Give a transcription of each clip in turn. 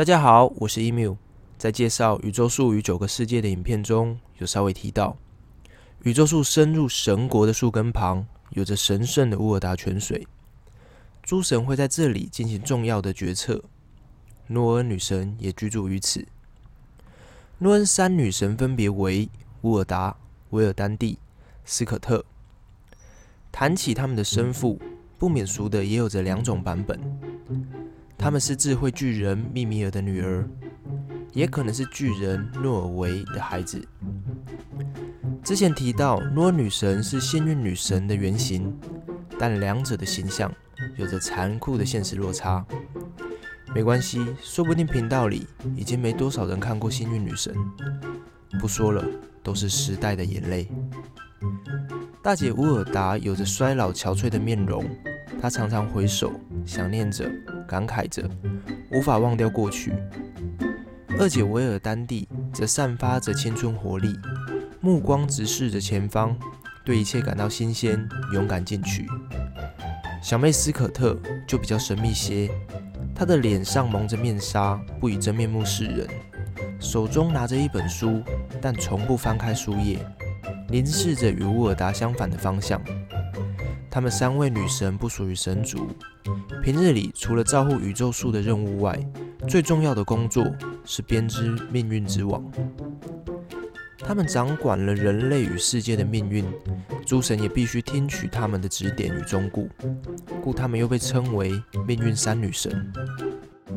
大家好，我是 emu。在介绍宇宙树与九个世界的影片中，有稍微提到，宇宙树深入神国的树根旁，有着神圣的乌尔达泉水。诸神会在这里进行重要的决策。诺恩女神也居住于此。诺恩三女神分别为乌尔达、维尔丹蒂、斯可特。谈起他们的生父，不免俗的也有着两种版本。他们是智慧巨人密米尔的女儿，也可能是巨人诺尔维的孩子。之前提到诺尔女神是幸运女神的原型，但两者的形象有着残酷的现实落差。没关系，说不定频道里已经没多少人看过幸运女神。不说了，都是时代的眼泪。大姐乌尔达有着衰老憔悴的面容，她常常回首，想念着，感慨着，无法忘掉过去。二姐维尔丹蒂则散发着青春活力，目光直视着前方，对一切感到新鲜，勇敢进取。小妹斯可特就比较神秘些，她的脸上蒙着面纱，不以真面目示人，手中拿着一本书，但从不翻开书页。凝视着与乌尔达相反的方向。她们三位女神不属于神族，平日里除了照护宇宙树的任务外，最重要的工作是编织命运之网。他们掌管了人类与世界的命运，诸神也必须听取他们的指点与忠告，故他们又被称为命运三女神。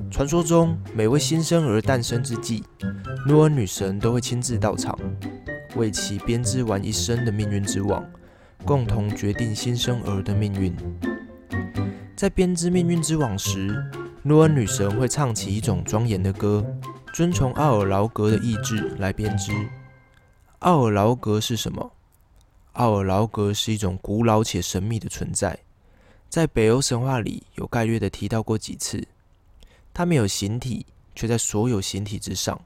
传说中，每位新生儿诞生之际，诺恩女神都会亲自到场。为其编织完一生的命运之网，共同决定新生儿的命运。在编织命运之网时，诺恩女神会唱起一种庄严的歌，遵从奥尔劳格的意志来编织。奥尔劳格是什么？奥尔劳格是一种古老且神秘的存在，在北欧神话里有概略的提到过几次。它没有形体，却在所有形体之上。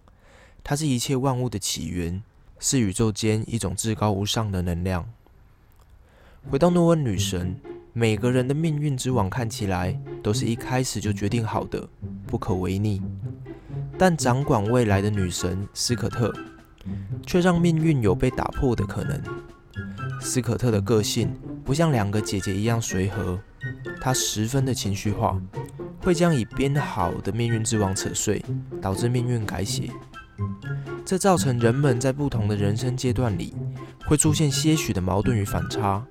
它是一切万物的起源。是宇宙间一种至高无上的能量。回到诺恩女神，每个人的命运之网看起来都是一开始就决定好的，不可违逆。但掌管未来的女神斯可特，却让命运有被打破的可能。斯可特的个性不像两个姐姐一样随和，她十分的情绪化，会将已编好的命运之网扯碎，导致命运改写。这造成人们在不同的人生阶段里会出现些许的矛盾与反差。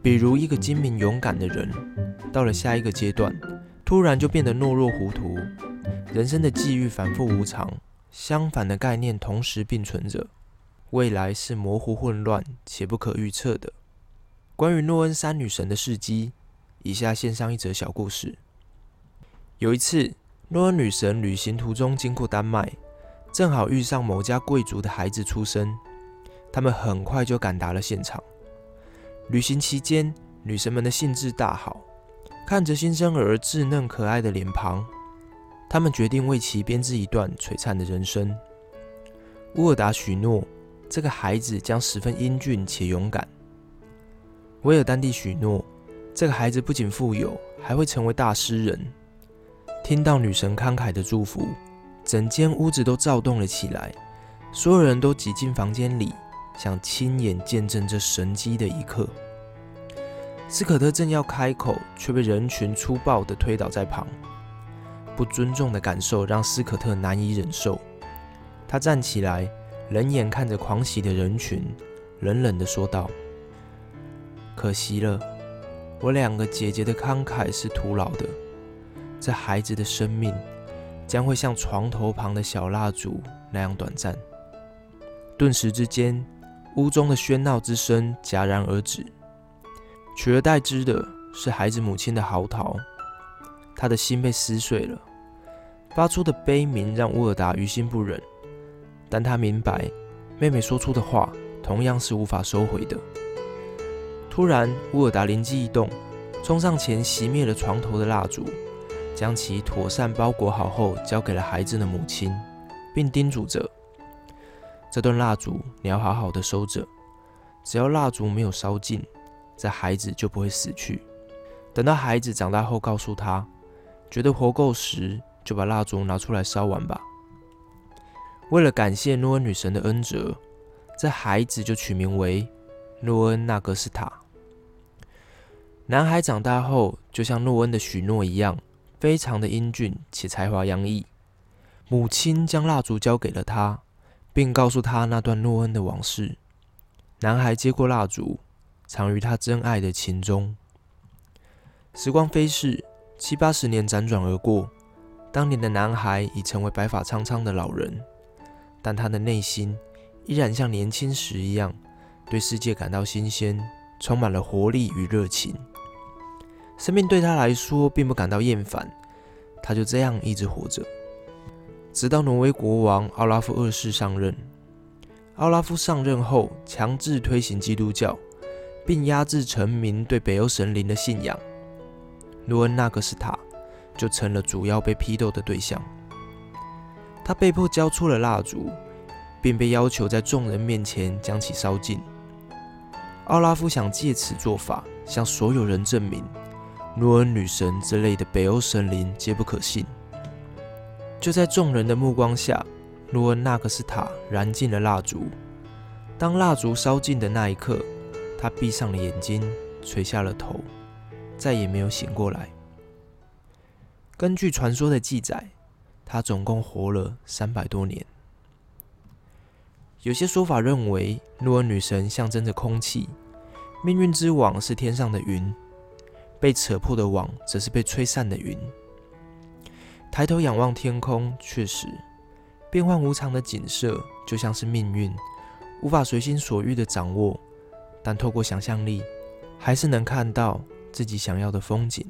比如，一个精明勇敢的人，到了下一个阶段，突然就变得懦弱糊涂。人生的际遇反复无常，相反的概念同时并存着。未来是模糊混乱且不可预测的。关于诺恩三女神的事迹，以下献上一则小故事。有一次，诺恩女神旅行途中经过丹麦。正好遇上某家贵族的孩子出生，他们很快就赶达了现场。旅行期间，女神们的兴致大好，看着新生儿稚嫩可爱的脸庞，他们决定为其编织一段璀璨的人生。乌尔达许诺，这个孩子将十分英俊且勇敢。维尔丹蒂许诺，这个孩子不仅富有，还会成为大诗人。听到女神慷慨的祝福。整间屋子都躁动了起来，所有人都挤进房间里，想亲眼见证这神迹的一刻。斯可特正要开口，却被人群粗暴地推倒在旁。不尊重的感受让斯可特难以忍受。他站起来，冷眼看着狂喜的人群，冷冷地说道：“可惜了，我两个姐姐的慷慨是徒劳的。这孩子的生命……”将会像床头旁的小蜡烛那样短暂。顿时之间，屋中的喧闹之声戛然而止，取而代之的是孩子母亲的嚎啕。他的心被撕碎了，发出的悲鸣让乌尔达于心不忍，但他明白妹妹说出的话同样是无法收回的。突然，乌尔达灵机一动，冲上前熄灭了床头的蜡烛。将其妥善包裹好后，交给了孩子的母亲，并叮嘱着：“这段蜡烛你要好好的收着，只要蜡烛没有烧尽，这孩子就不会死去。等到孩子长大后，告诉他，觉得活够时，就把蜡烛拿出来烧完吧。为了感谢诺恩女神的恩泽，这孩子就取名为诺恩纳格斯塔。男孩长大后，就像诺恩的许诺一样，非常的英俊且才华洋溢。母亲将蜡烛交给了他，并告诉他那段诺恩的往事。男孩接过蜡烛，藏于他真爱的情中。时光飞逝，七八十年辗转而过，当年的男孩已成为白发苍苍的老人，但他的内心依然像年轻时一样，对世界感到新鲜，充满了活力与热情。生命对他来说并不感到厌烦，他就这样一直活着，直到挪威国王奥拉夫二世上任。奥拉夫上任后，强制推行基督教，并压制臣民对北欧神灵的信仰。诺恩纳格斯塔就成了主要被批斗的对象。他被迫交出了蜡烛，并被要求在众人面前将其烧尽。奥拉夫想借此做法向所有人证明。诺恩女神之类的北欧神灵皆不可信。就在众人的目光下，诺恩纳克斯塔燃尽了蜡烛。当蜡烛烧尽的那一刻，他闭上了眼睛，垂下了头，再也没有醒过来。根据传说的记载，他总共活了三百多年。有些说法认为，诺恩女神象征着空气，命运之网是天上的云。被扯破的网，则是被吹散的云。抬头仰望天空，确实，变幻无常的景色就像是命运，无法随心所欲的掌握。但透过想象力，还是能看到自己想要的风景。